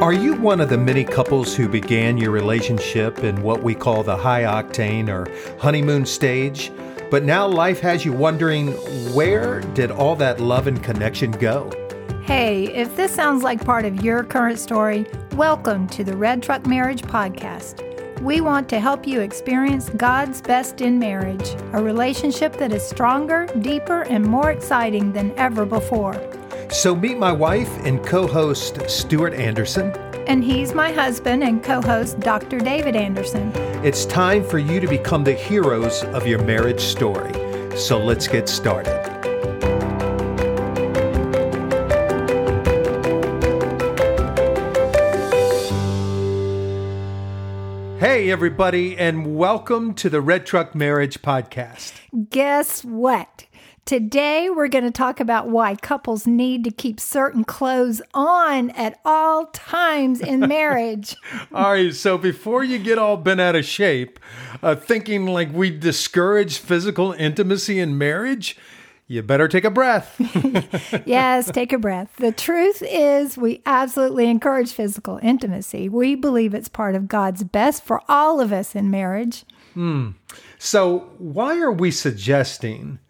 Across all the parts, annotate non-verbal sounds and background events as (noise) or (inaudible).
Are you one of the many couples who began your relationship in what we call the high octane or honeymoon stage? But now life has you wondering where did all that love and connection go? Hey, if this sounds like part of your current story, welcome to the Red Truck Marriage Podcast. We want to help you experience God's best in marriage, a relationship that is stronger, deeper, and more exciting than ever before. So meet my wife and co host, Stuart Anderson. And he's my husband and co host, Dr. David Anderson. It's time for you to become the heroes of your marriage story. So let's get started. Hey, everybody, and welcome to the Red Truck Marriage Podcast. Guess what? Today, we're going to talk about why couples need to keep certain clothes on at all times in (laughs) marriage. all right, so before you get all bent out of shape, uh, thinking like we discourage physical intimacy in marriage, you better take a breath. (laughs) yes, take a breath. The truth is, we absolutely encourage physical intimacy. We believe it's part of God's best for all of us in marriage. Hmm. So, why are we suggesting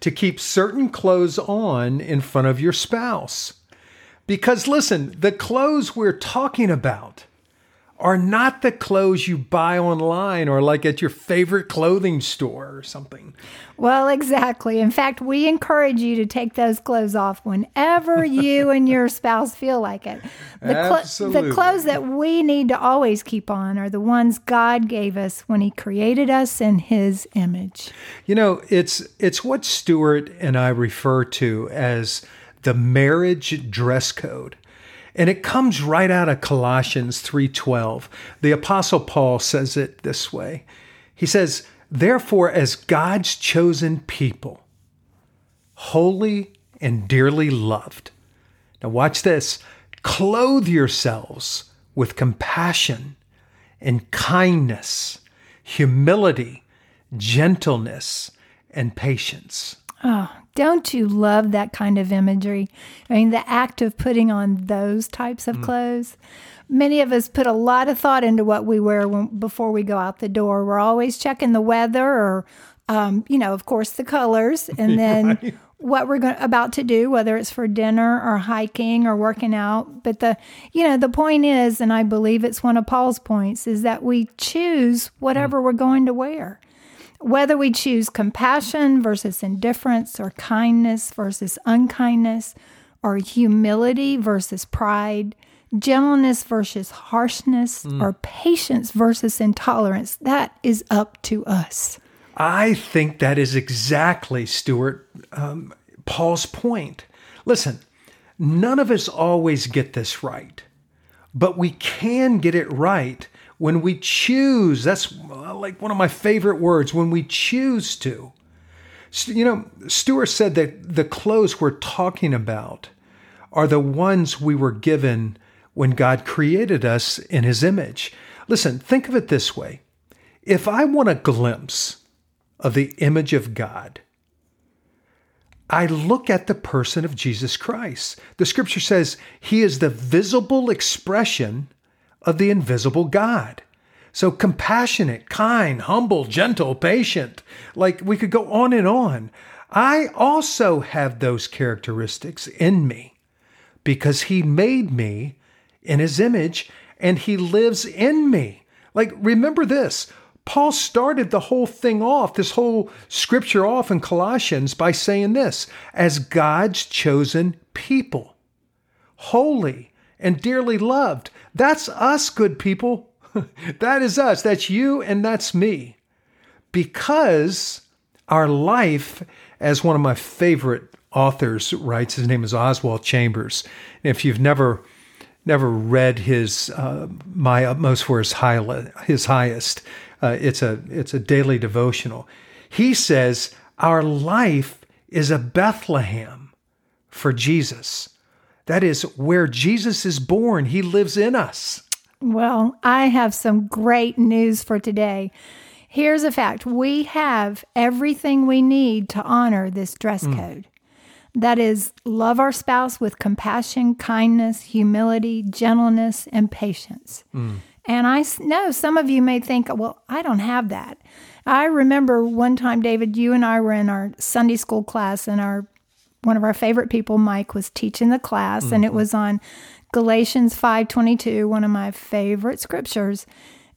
to keep certain clothes on in front of your spouse. Because listen, the clothes we're talking about are not the clothes you buy online or like at your favorite clothing store or something. Well, exactly. In fact, we encourage you to take those clothes off whenever (laughs) you and your spouse feel like it. The, cl- the clothes that we need to always keep on are the ones God gave us when he created us in his image. You know, it's it's what Stuart and I refer to as the marriage dress code. And it comes right out of Colossians 3:12. The apostle Paul says it this way. He says, "Therefore as God's chosen people, holy and dearly loved." Now watch this. Clothe yourselves with compassion and kindness, humility, gentleness, and patience. Oh, don't you love that kind of imagery? I mean, the act of putting on those types of mm. clothes. Many of us put a lot of thought into what we wear when, before we go out the door. We're always checking the weather or, um, you know, of course, the colors, (laughs) and then right. what we're go- about to do, whether it's for dinner or hiking or working out. But the, you know, the point is, and I believe it's one of Paul's points, is that we choose whatever mm. we're going to wear. Whether we choose compassion versus indifference, or kindness versus unkindness, or humility versus pride, gentleness versus harshness, mm. or patience versus intolerance, that is up to us. I think that is exactly, Stuart, um, Paul's point. Listen, none of us always get this right, but we can get it right when we choose, that's uh, like one of my favorite words, when we choose to. You know, Stuart said that the clothes we're talking about are the ones we were given when God created us in his image. Listen, think of it this way. If I want a glimpse of the image of God, I look at the person of Jesus Christ. The scripture says he is the visible expression of the invisible God. So compassionate, kind, humble, gentle, patient. Like we could go on and on. I also have those characteristics in me because he made me in his image and he lives in me. Like, remember this Paul started the whole thing off, this whole scripture off in Colossians by saying this as God's chosen people, holy and dearly loved. That's us, good people. (laughs) that is us. That's you and that's me. Because our life, as one of my favorite authors writes, his name is Oswald Chambers. if you've never never read his uh, My Utmost for His, high, his Highest, uh, it's a it's a daily devotional. He says our life is a Bethlehem for Jesus. That is where Jesus is born. He lives in us. Well, I have some great news for today. Here's a fact we have everything we need to honor this dress mm. code. That is, love our spouse with compassion, kindness, humility, gentleness, and patience. And I s- know some of you may think, well, I don't have that. I remember one time, David, you and I were in our Sunday school class, and our one of our favorite people, Mike, was teaching the class, and it mm-hmm. was on Galatians five twenty two, one of my favorite scriptures,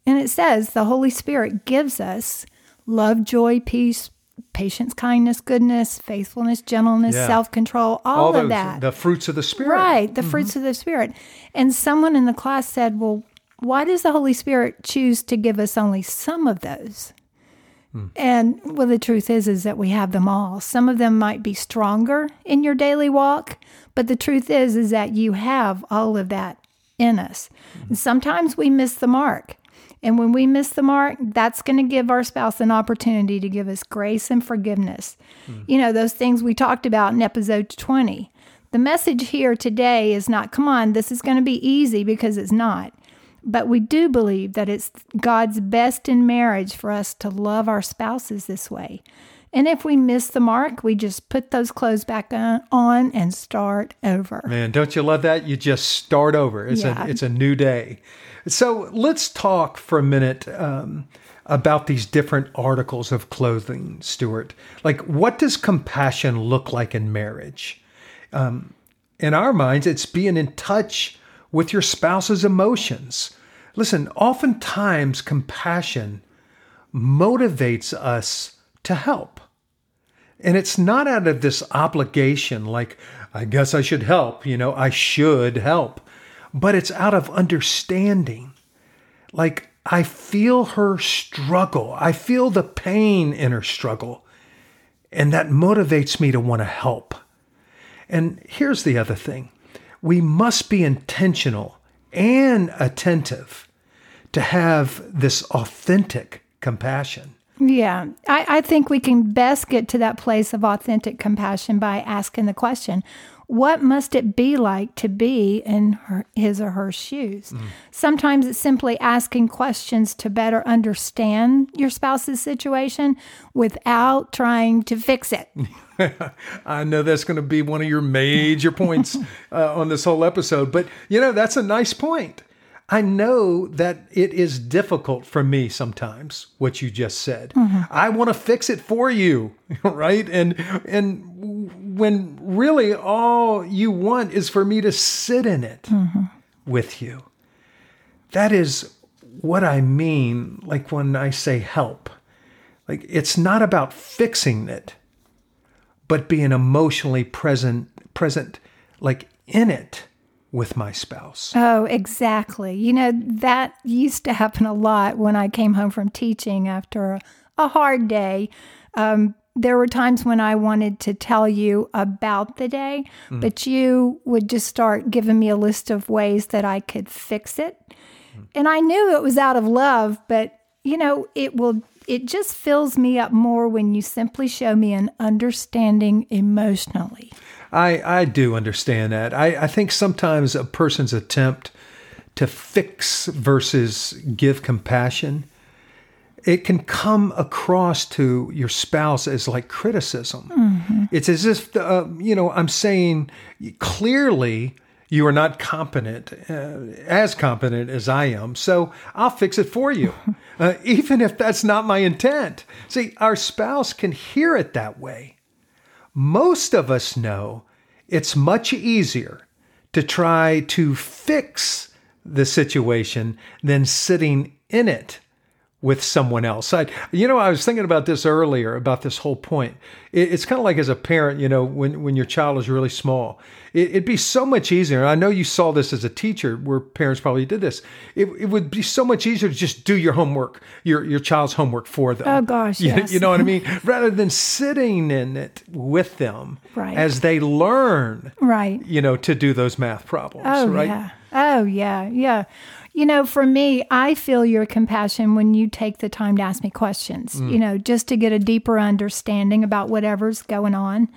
and it says the Holy Spirit gives us love, joy, peace, patience, kindness, goodness, faithfulness, gentleness, Yeah. self control, all, of those, that. the fruits of the spirit. Right, the fruits mm-hmm. of the Spirit. And someone in the class said, Well, why does the Holy Spirit choose to give us only some of those? And well, the truth is, is that we have them all. Some of them might be stronger in your daily walk, but the truth is, is that you have all of that in us. And sometimes we miss the mark. And when we miss the mark, that's going to give our spouse an opportunity to give us grace and forgiveness. You know, those things we talked about in episode 20. The message here today is not, come on, this is going to be easy because it's not. But we do believe that it's God's best in marriage for us to love our spouses this way. And if we miss the mark, we just put those clothes back on and start over. Man, don't you love that? You just start over. It's Yeah. a it's a new day. So let's talk for a minute um, about these different articles of clothing, Stuart. Like, what does compassion look like in marriage? Um, in our minds, it's being in touch with your spouse's emotions. Listen, oftentimes compassion motivates us to help. And it's not out of this obligation, like, I guess I should help, you know, I should help, but it's out of understanding. Like, I feel her struggle, I feel the pain in her struggle, and that motivates me to want to help. And here's the other thing we must be intentional and attentive to have this authentic compassion. Yeah, I, I think we can best get to that place of authentic compassion by asking the question what must it be like to be in her, his or her shoes? Mm. Sometimes it's simply asking questions to better understand your spouse's situation without trying to fix it. (laughs) (laughs) I know that's going to be one of your major points (laughs) uh, on this whole episode, but you know, that's a nice point. I know that it is difficult for me sometimes what you just said. I want to fix it for you, (laughs) right? And and when really all you want is for me to sit in it with you. That is what I mean like when I say help. Like it's not about fixing it but being emotionally present present like in it with my spouse. Oh, exactly. You know, that used to happen a lot when I came home from teaching after a, a hard day. Um, there were times when I wanted to tell you about the day, but you would just start giving me a list of ways that I could fix it. And I knew it was out of love, but you know, it will it just fills me up more when you simply show me an understanding emotionally. I, I do understand that. I, I think sometimes a person's attempt to fix versus give compassion, it can come across to your spouse as like criticism. It's as if, uh, you know, I'm saying clearly you are not competent, uh, as competent as I am, so I'll fix it for you, (laughs) uh, even if that's not my intent. See, our spouse can hear it that way. Most of us know it's much easier to try to fix the situation than sitting in it with someone else. I, you know, I was thinking about this earlier about this whole point. It, it's kind of like as a parent, you know, when when your child is really small, it, it'd be so much easier. I know you saw this as a teacher, where parents probably did this. It, it would be so much easier to just do your homework, your your child's homework for them. Oh, gosh, you, yes. you know what I (laughs) mean? Rather than sitting in it with them Right. as they learn, Right. you know, to do those math problems. Oh, right? yeah. Oh, yeah. Yeah. You know, for me, I feel your compassion when you take the time to ask me questions, Mm. you know, just to get a deeper understanding about whatever's going on.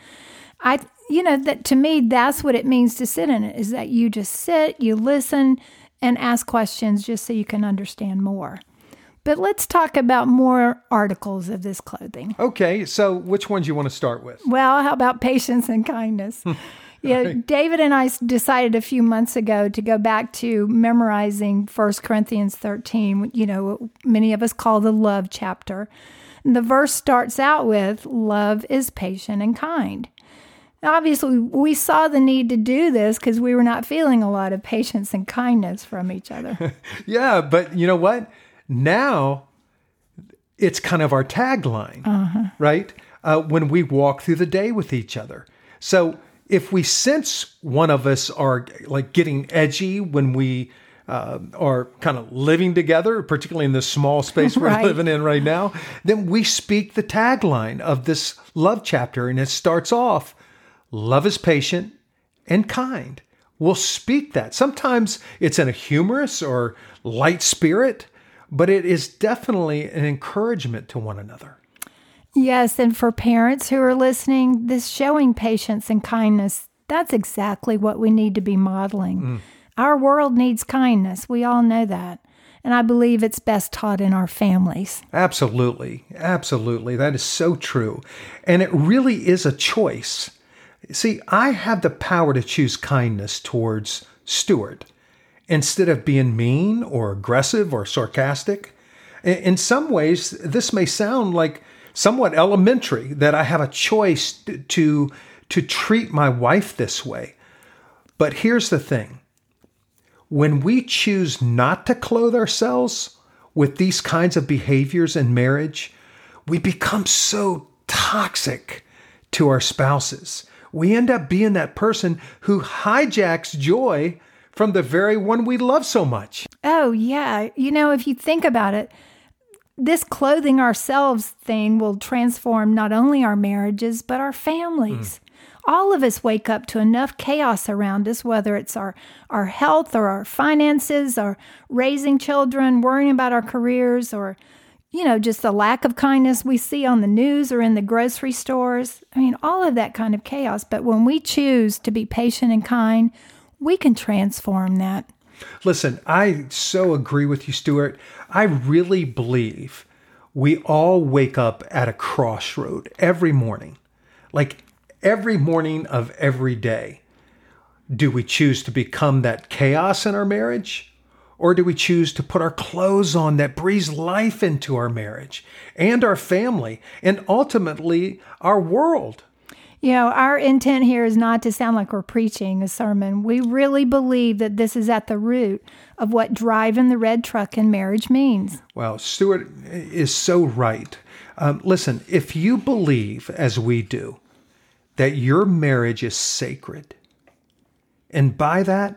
I, you know, that to me, that's what it means to sit in it is that you just sit, you listen, and ask questions just so you can understand more. But let's talk about more articles of this clothing. Okay, so which ones you want to start with? Well, how about patience and kindness? (laughs) yeah, right. David and I decided a few months ago to go back to memorizing 1 Corinthians 13, you know, many of us call the love chapter. And the verse starts out with, Love is patient and kind. Obviously, we saw the need to do this because we were not feeling a lot of patience and kindness from each other. (laughs) yeah, but you know what? Now it's kind of our tagline, uh-huh. right? Uh, when we walk through the day with each other. So if we sense one of us are like getting edgy when we uh, are kind of living together, particularly in this small space (laughs) we're right. living in right now, then we speak the tagline of this love chapter. And it starts off love is patient and kind. We'll speak that. Sometimes it's in a humorous or light spirit, but it is definitely an encouragement to one another. Yes, and for parents who are listening, this showing patience and kindness, that's exactly what we need to be modeling. Mm. Our world needs kindness. We all know that. And I believe it's best taught in our families. Absolutely. Absolutely. That is so true. And it really is a choice. See, I have the power to choose kindness towards Stuart instead of being mean or aggressive or sarcastic. In some ways, this may sound like somewhat elementary that I have a choice to, to treat my wife this way. But here's the thing when we choose not to clothe ourselves with these kinds of behaviors in marriage, we become so toxic to our spouses. We end up being that person who hijacks joy from the very one we love so much. Oh, yeah. You know, if you think about it, this clothing ourselves thing will transform not only our marriages, but our families. Mm. All of us wake up to enough chaos around us, whether it's our, our health or our finances or raising children, worrying about our careers, or, you know, just the lack of kindness we see on the news or in the grocery stores. I mean, all of that kind of chaos. But when we choose to be patient and kind, we can transform that. Listen, I so agree with you, Stuart. I really believe we all wake up at a crossroad every morning, like every morning of every day. Do we choose to become that chaos in our marriage? Or do we choose to put our clothes on that breathes life into our marriage and our family and ultimately our world? You know, our intent here is not to sound like we're preaching a sermon. We really believe that this is at the root of what driving the red truck in marriage means. Well, Stuart is so right. Um, listen, if you believe, as we do, that your marriage is sacred, and by that,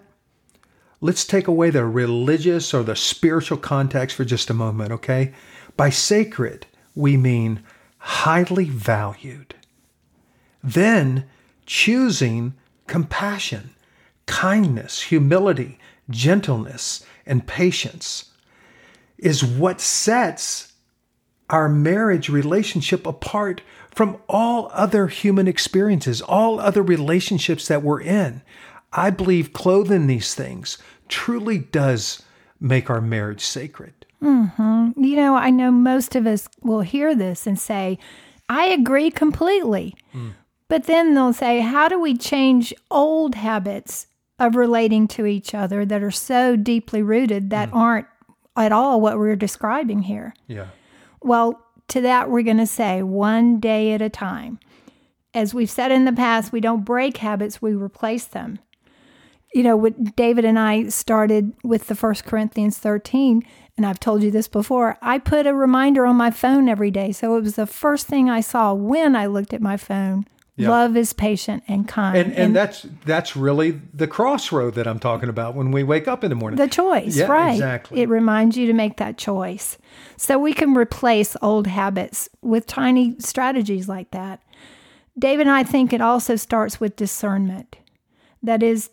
let's take away the religious or the spiritual context for just a moment, okay? By sacred, we mean highly valued then choosing compassion, kindness, humility, gentleness, and patience is what sets our marriage relationship apart from all other human experiences, all other relationships that we're in. I believe clothing these things truly does make our marriage sacred. Mm-hmm. You know, I know most of us will hear this and say, I agree completely. Mm. But then they'll say, how do we change old habits of relating to each other that are so deeply rooted that mm. aren't at all what we're describing here? Yeah. Well, to that, we're going to say one day at a time. As we've said in the past, we don't break habits, we replace them. You know, David and I started with the First Corinthians 13, and I've told you this before. I put a reminder on my phone every day. So it was the first thing I saw when I looked at my phone yeah. Love is patient and kind. And, and, and that's that's really the crossroad that I'm talking about when we wake up in the morning. The choice, yeah, right? Exactly. It reminds you to make that choice. So we can replace old habits with tiny strategies like that. David and I think it also starts with discernment. That is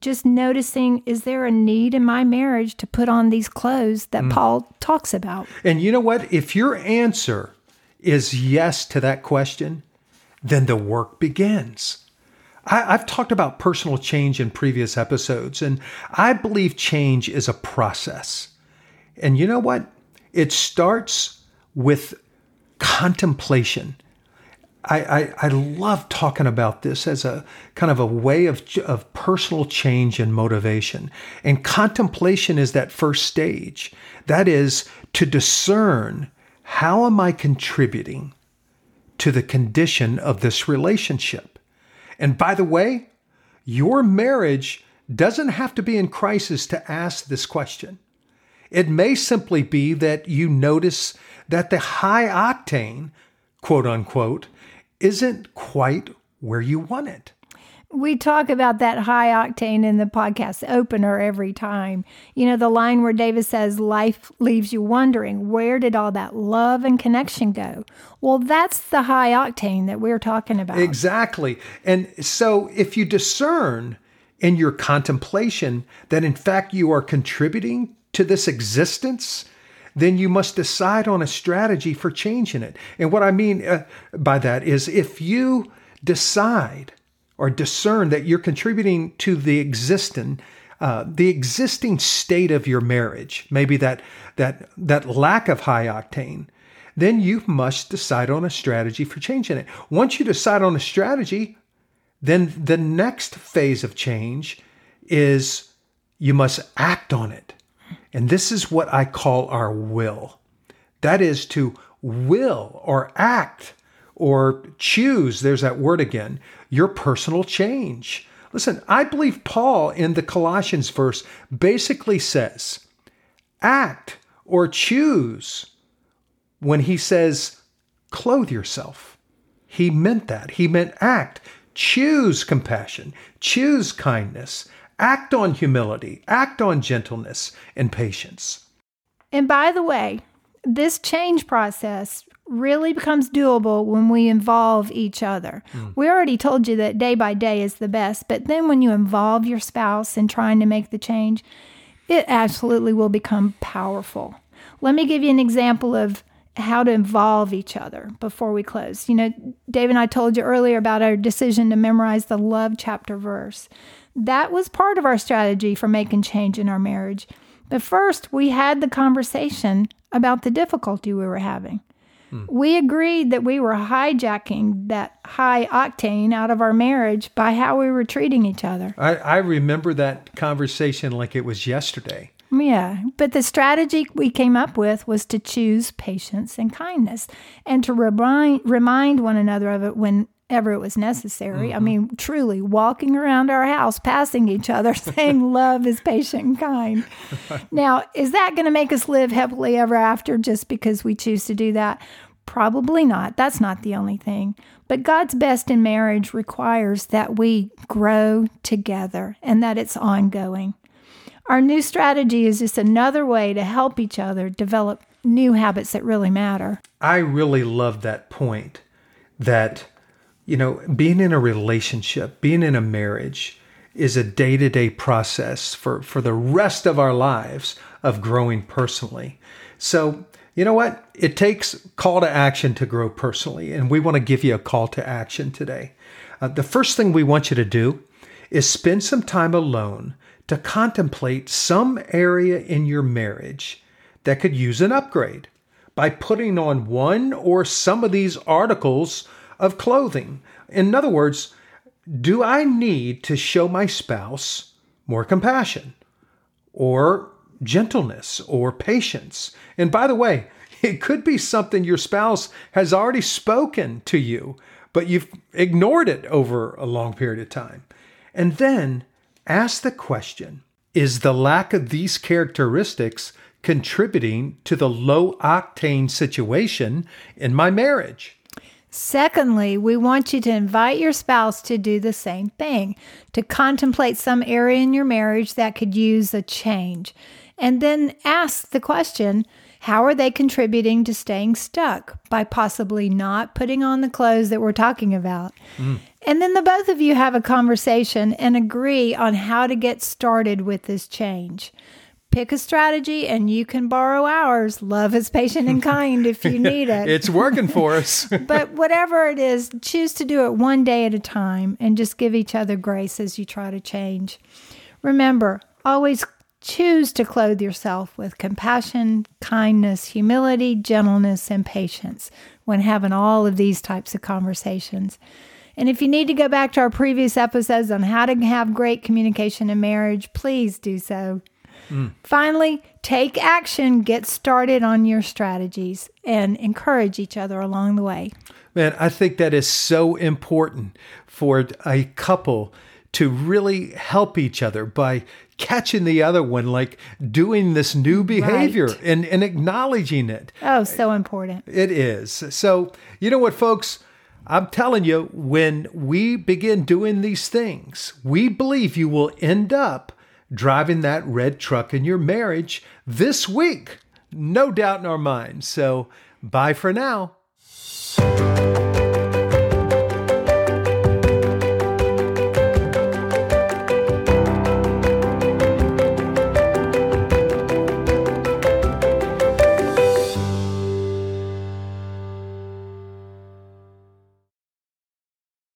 just noticing is there a need in my marriage to put on these clothes that mm. Paul talks about? And you know what? If your answer is yes to that question, then the work begins. I, have talked about personal change in previous episodes, and I believe change is a process. And you know what? it starts with contemplation. I, I, I, love talking about this as a kind of a way of, of personal change and motivation. And contemplation is that first stage. That is to discern how am I contributing to the condition of this relationship? And by the way, your marriage doesn't have to be in crisis to ask this question. It may simply be that you notice that the high octane, quote unquote, isn't quite where you want it. We talk about that high octane in the podcast opener every time. You know, the line where David says, Life leaves you wondering, where did all that love and connection go? Well, that's the high octane that we're talking about. Exactly. And so if you discern in your contemplation that in fact you are contributing to this existence, then you must decide on a strategy for changing it. And what I mean uh, by that is if you decide or discern that you're contributing to the existing uh, the existing state of your marriage, maybe that that that lack of high octane, then you must decide on a strategy for changing it. Once you decide on a strategy, then the next phase of change is you must act on it. And this is what I call our will. That is to will or act or choose, there's that word again, your personal change. Listen, I believe Paul in the Colossians verse basically says, act or choose when he says, clothe yourself. He meant that. He meant act. Choose compassion, choose kindness, Act on humility, act on gentleness and patience. And by the way, this change process really becomes doable when we involve each other. Mm. We already told you that day by day is the best, but then when you involve your spouse in trying to make the change, it absolutely will become powerful. Let me give you an example of how to involve each other before we close. You know, Dave and I told you earlier about our decision to memorize the love chapter verse. That was part of our strategy for making change in our marriage. But first, we had the conversation about the difficulty we were having. Hmm. We agreed that we were hijacking that high octane out of our marriage by how we were treating each other. I, I remember that conversation like it was yesterday. Yeah, but the strategy we came up with was to choose patience and kindness and to remind remind one another of it when ever it was necessary. Mm-hmm. I mean, truly walking around our house, passing each other, (laughs) saying love is patient and kind. (laughs) now, is that going to make us live happily ever after just because we choose to do that? Probably not. That's not the only thing. But God's best in marriage requires that we grow together and that it's ongoing. Our new strategy is just another way to help each other develop new habits that really matter. I really love that point that you know, being in a relationship, being in a marriage is a day to day process for, for the rest of our lives of growing personally. So, you know what? It takes call to action to grow personally, and we want to give you a call to action today. Uh, the first thing we want you to do is spend some time alone to contemplate some area in your marriage that could use an upgrade by putting on one or some of these articles of clothing. In other words, do I need to show my spouse more compassion or gentleness or patience? And by the way, (laughs) it could be something your spouse has already spoken to you, but you've ignored it over a long period of time. And then ask the question Is the lack of these characteristics contributing to the low octane situation in my marriage? Secondly, we want you to invite your spouse to do the same thing, to contemplate some area in your marriage that could use a change. And then ask the question how are they contributing to staying stuck by possibly not putting on the clothes that we're talking about? Mm. And then the both of you have a conversation and agree on how to get started with this change pick a strategy and you can borrow ours. Love is patient and kind if you (laughs) need it. it's working for (laughs) us. but whatever it is, choose to do it one day at a time and just give each other grace as you try to change. Remember, always Choose to clothe yourself with compassion, kindness, humility, gentleness, and patience when having all of these types of conversations. And if you need to go back to our previous episodes on how to have great communication in marriage, please do so. Mm. Finally, take action, get started on your strategies, and encourage each other along the way. Man, I think that is so important for a couple to really help each other by catching the other one, like doing this new behavior right. and, and acknowledging it. Oh, so important. It is. So, you know what, folks? I'm telling you, when we begin doing these things, we believe you will end up driving that red truck in your marriage this week. No doubt in our minds. So, bye for now.